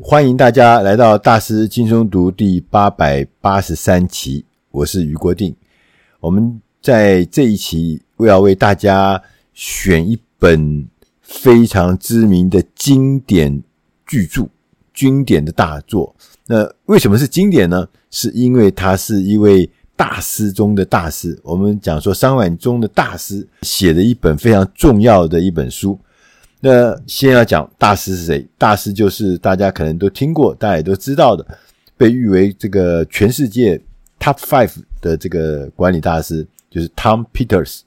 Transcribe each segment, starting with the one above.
欢迎大家来到大师轻松读第八百八十三期，我是余国定。我们在这一期，我要为大家选一本非常知名的经典巨著、经典的大作。那为什么是经典呢？是因为他是一位大师中的大师。我们讲说，商管中的大师写的一本非常重要的一本书。那先要讲大师是谁？大师就是大家可能都听过，大家也都知道的，被誉为这个全世界 Top Five 的这个管理大师，就是 Tom Peters。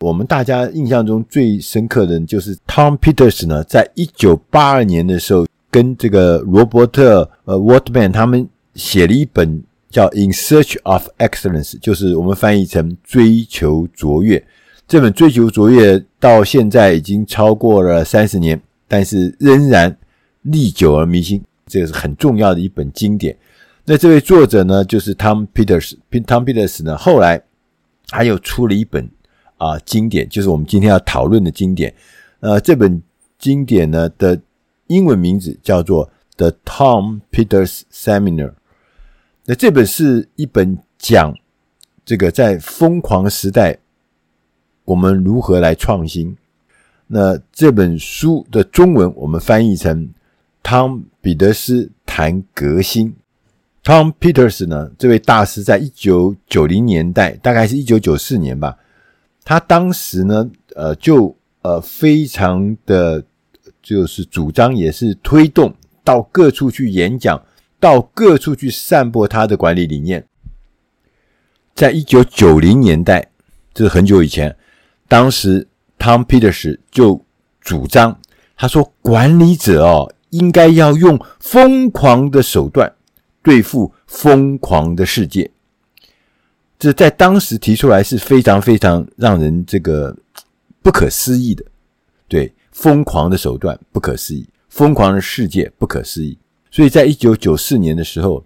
我们大家印象中最深刻的就是 Tom Peters 呢，在一九八二年的时候，跟这个罗伯特呃 Waldman 他们写了一本叫《In Search of Excellence》，就是我们翻译成“追求卓越”。这本《追求卓越》到现在已经超过了三十年，但是仍然历久而弥新，这个是很重要的一本经典。那这位作者呢，就是 Tom Peters。Tom Peters 呢，后来还有出了一本啊经典，就是我们今天要讨论的经典。呃，这本经典呢的英文名字叫做《The Tom Peters Seminar》。那这本是一本讲这个在疯狂时代。我们如何来创新？那这本书的中文我们翻译成汤彼得斯谈革新。Tom Peters 呢，这位大师在一九九零年代，大概是一九九四年吧，他当时呢，呃，就呃非常的就是主张，也是推动到各处去演讲，到各处去散播他的管理理念。在一九九零年代，这是很久以前。当时，Tom Peters 就主张，他说：“管理者哦，应该要用疯狂的手段对付疯狂的世界。”这在当时提出来是非常非常让人这个不可思议的。对，疯狂的手段不可思议，疯狂的世界不可思议。所以在一九九四年的时候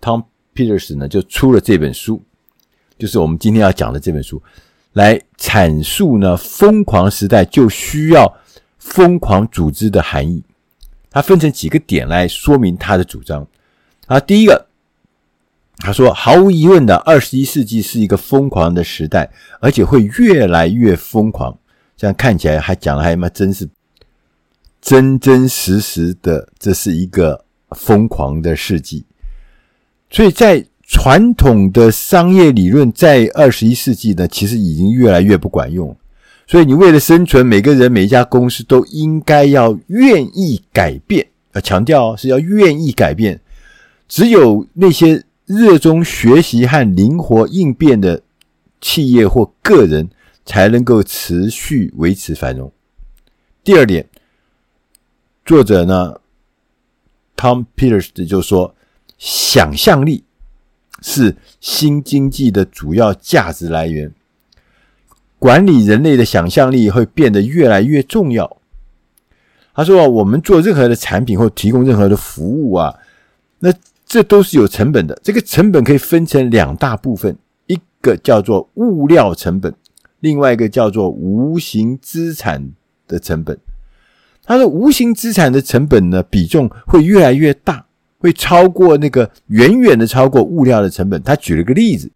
，Tom Peters 呢就出了这本书，就是我们今天要讲的这本书。来阐述呢，疯狂时代就需要疯狂组织的含义。它分成几个点来说明他的主张。啊，第一个，他说，毫无疑问的，二十一世纪是一个疯狂的时代，而且会越来越疯狂。这样看起来还讲的还蛮真是真真实实的，这是一个疯狂的世纪。所以在传统的商业理论在二十一世纪呢，其实已经越来越不管用。所以，你为了生存，每个人每一家公司都应该要愿意改变。要强调是要愿意改变。只有那些热衷学习和灵活应变的企业或个人，才能够持续维持繁荣。第二点，作者呢，Tom Peters 就说，想象力。是新经济的主要价值来源。管理人类的想象力会变得越来越重要。他说：“我们做任何的产品或提供任何的服务啊，那这都是有成本的。这个成本可以分成两大部分，一个叫做物料成本，另外一个叫做无形资产的成本。他说，无形资产的成本呢，比重会越来越大。”会超过那个远远的超过物料的成本。他举了个例子，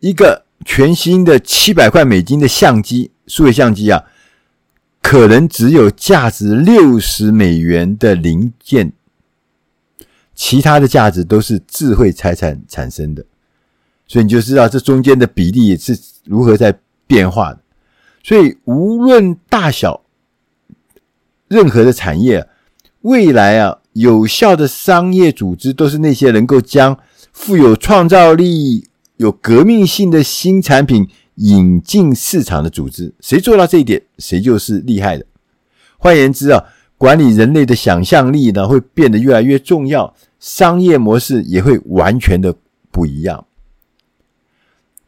一个全新的七百块美金的相机，数位相机啊，可能只有价值六十美元的零件，其他的价值都是智慧财产产生的。所以你就知道这中间的比例是如何在变化的。所以无论大小，任何的产业，未来啊。有效的商业组织都是那些能够将富有创造力、有革命性的新产品引进市场的组织。谁做到这一点，谁就是厉害的。换言之啊，管理人类的想象力呢，会变得越来越重要，商业模式也会完全的不一样。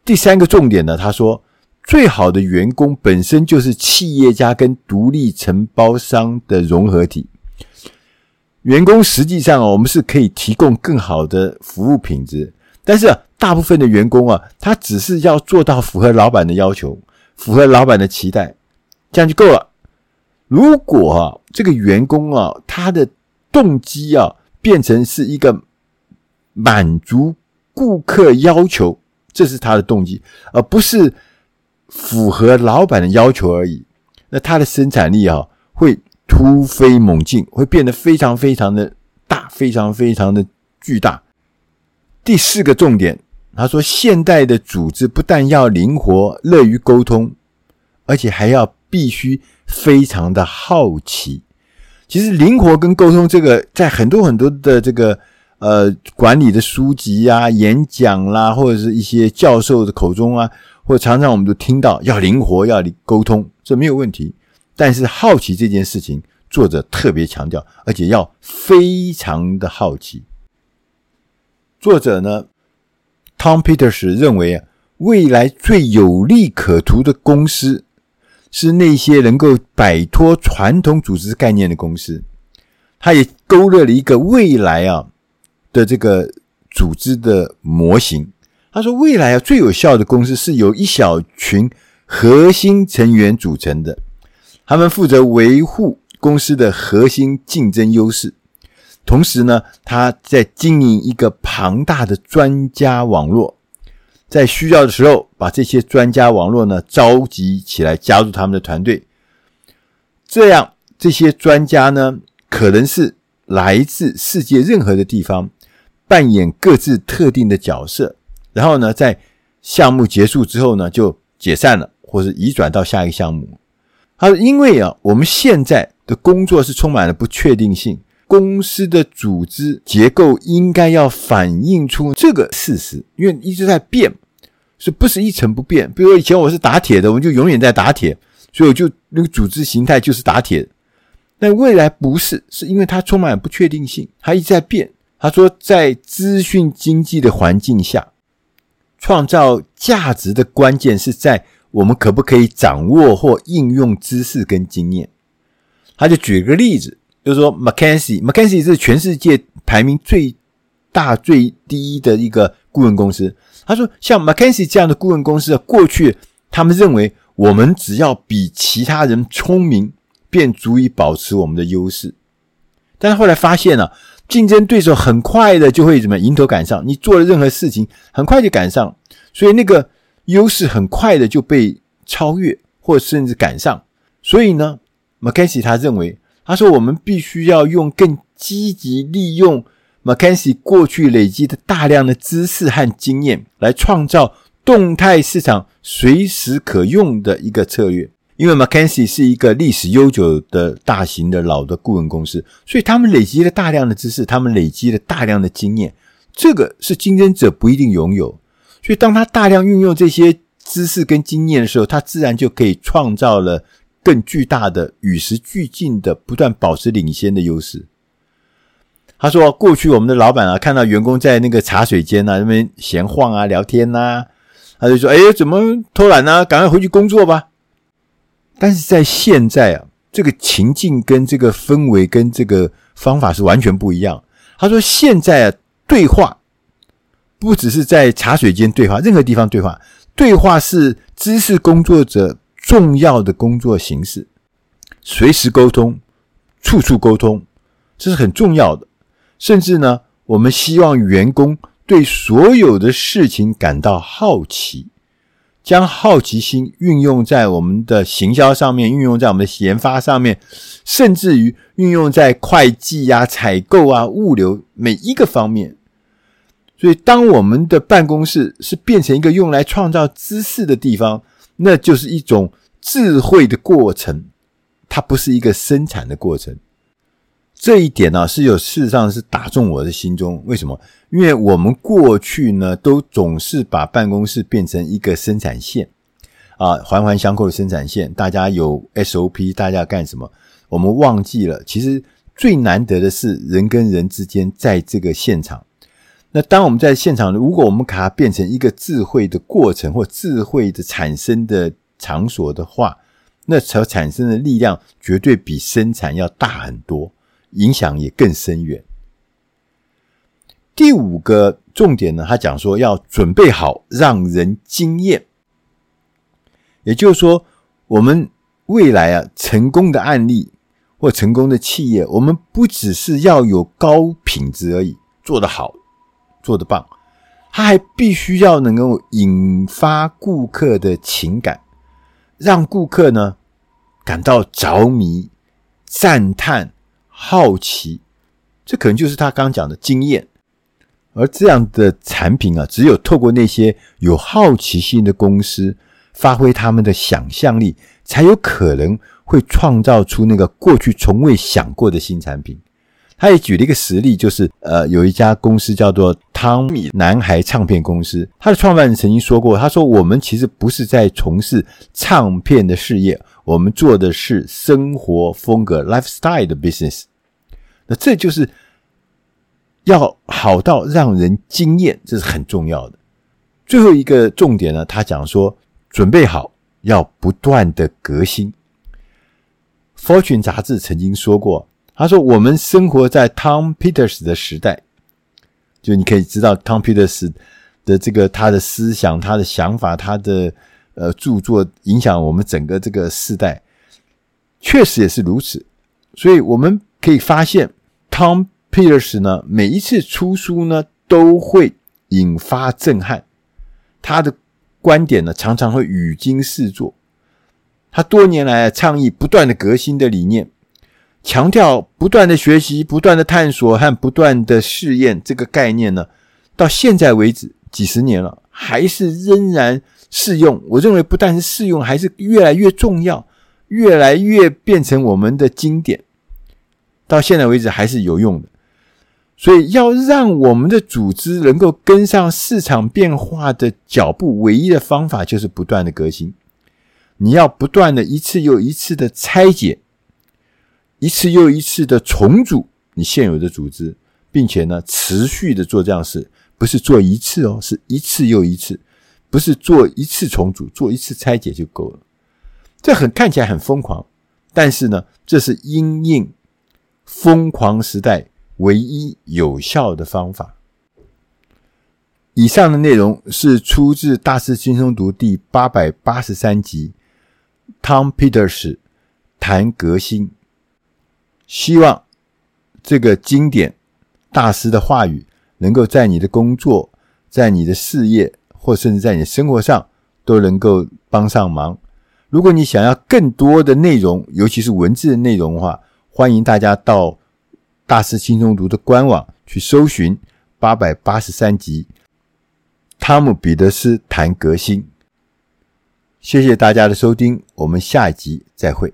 第三个重点呢，他说，最好的员工本身就是企业家跟独立承包商的融合体。员工实际上啊，我们是可以提供更好的服务品质，但是啊，大部分的员工啊，他只是要做到符合老板的要求，符合老板的期待，这样就够了。如果啊，这个员工啊，他的动机啊，变成是一个满足顾客要求，这是他的动机，而不是符合老板的要求而已。那他的生产力啊，会突飞猛进，会变得非常非常的大，非常非常的巨大。第四个重点，他说，现代的组织不但要灵活、乐于沟通，而且还要必须非常的好奇。其实，灵活跟沟通这个，在很多很多的这个呃管理的书籍啊、演讲啦，或者是一些教授的口中啊，或者常常我们都听到要灵活、要沟通，这没有问题。但是，好奇这件事情，作者特别强调，而且要非常的好奇。作者呢，Tom Peters 认为啊，未来最有利可图的公司是那些能够摆脱传统组织概念的公司。他也勾勒了一个未来啊的这个组织的模型。他说，未来啊最有效的公司是由一小群核心成员组成的，他们负责维护公司的核心竞争优势。同时呢，他在经营一个庞大的专家网络，在需要的时候，把这些专家网络呢召集起来，加入他们的团队。这样，这些专家呢，可能是来自世界任何的地方，扮演各自特定的角色。然后呢，在项目结束之后呢，就解散了，或是移转到下一个项目。他说：“因为啊，我们现在的工作是充满了不确定性。”公司的组织结构应该要反映出这个事实，因为一直在变，是不是一成不变？比如说以前我是打铁的，我们就永远在打铁，所以我就那个组织形态就是打铁。但未来不是，是因为它充满了不确定性，它一直在变。他说，在资讯经济的环境下，创造价值的关键是在我们可不可以掌握或应用知识跟经验。他就举个例子。就是说，McKinsey，McKinsey 是全世界排名最大最低的一个顾问公司。他说，像 McKinsey 这样的顾问公司，过去他们认为我们只要比其他人聪明，便足以保持我们的优势。但是后来发现了，竞争对手很快的就会怎么迎头赶上，你做了任何事情，很快就赶上，所以那个优势很快的就被超越，或甚至赶上。所以呢，McKinsey 他认为。他说：“我们必须要用更积极利用 McKinsey 过去累积的大量的知识和经验，来创造动态市场随时可用的一个策略。因为 McKinsey 是一个历史悠久的大型的老的顾问公司，所以他们累积了大量的知识，他们累积了大量的经验。这个是竞争者不一定拥有。所以，当他大量运用这些知识跟经验的时候，他自然就可以创造了。”更巨大的与时俱进的不断保持领先的优势。他说：“过去我们的老板啊，看到员工在那个茶水间啊那边闲晃啊、聊天呐、他就说：‘哎，怎么偷懒呢？赶快回去工作吧。’但是在现在啊，这个情境跟这个氛围跟这个方法是完全不一样。他说：‘现在啊，对话不只是在茶水间对话，任何地方对话，对话是知识工作者。’重要的工作形式，随时沟通，处处沟通，这是很重要的。甚至呢，我们希望员工对所有的事情感到好奇，将好奇心运用在我们的行销上面，运用在我们的研发上面，甚至于运用在会计呀、采购啊、物流每一个方面。所以，当我们的办公室是变成一个用来创造知识的地方。那就是一种智慧的过程，它不是一个生产的过程。这一点呢、是有事实上是打中我的心中。为什么？因为我们过去呢，都总是把办公室变成一个生产线啊，环环相扣的生产线。大家有 SOP，大家干什么？我们忘记了，其实最难得的是人跟人之间在这个现场。那当我们在现场，如果我们把它变成一个智慧的过程或智慧的产生的场所的话，那所产生的力量绝对比生产要大很多，影响也更深远。第五个重点呢，他讲说要准备好让人惊艳，也就是说，我们未来啊成功的案例，或成功的企业，我们不只是要有高品质而已，做得好，做得棒，它还必须要能够引发顾客的情感，让顾客呢感到着迷、赞叹、好奇，这可能就是他刚刚讲的经验。而这样的产品啊，只有透过那些有好奇心的公司，发挥他们的想象力，才有可能会创造出那个过去从未想过的新产品。他也举了一个实例，就是呃，有一家公司叫做汤米男孩唱片公司，他的创办人曾经说过，他说：“我们其实不是在从事唱片的事业，我们做的是生活风格 （lifestyle） 的 business。”那这就是。要好到让人惊艳，这是很重要的。最后一个重点呢，他讲说，准备好要不断的革新。Fortune 杂志曾经说过，他说我们生活在 Tom Peters 的时代，就你可以知道 Tom Peters 的这个他的思想、他的想法、他的呃著作影响我们整个这个世代，确实也是如此。所以我们可以发现 Tom。Peters 呢，每一次出书呢，都会引发震撼。他的观点呢，常常会语惊四座。他多年来倡议不断的革新的理念，强调不断的学习、不断的探索和不断的试验。这个概念呢，到现在为止几十年了，还是仍然适用。我认为不但是适用，还是越来越重要，越来越变成我们的经典。到现在为止还是有用的。所以，要让我们的组织能够跟上市场变化的脚步，唯一的方法就是不断的革新。你要不断的一次又一次的拆解，一次又一次的重组你现有的组织，并且呢，持续的做这样事，不是做一次哦，是一次又一次，不是做一次重组，做一次拆解就够了。这很看起来很疯狂，但是呢，这是因应疯狂时代。唯一有效的方法。以上的内容是出自《大师轻松读》第八百八十三集，Tom Peters 谈革新。希望这个经典大师的话语能够在你的工作、在你的事业，或甚至在你的生活上都能够帮上忙。如果你想要更多的内容，尤其是文字的内容的话，欢迎大家到。大师轻松读的官网去搜寻八百八十三集，汤姆·彼得斯谈革新。谢谢大家的收听，我们下一集再会。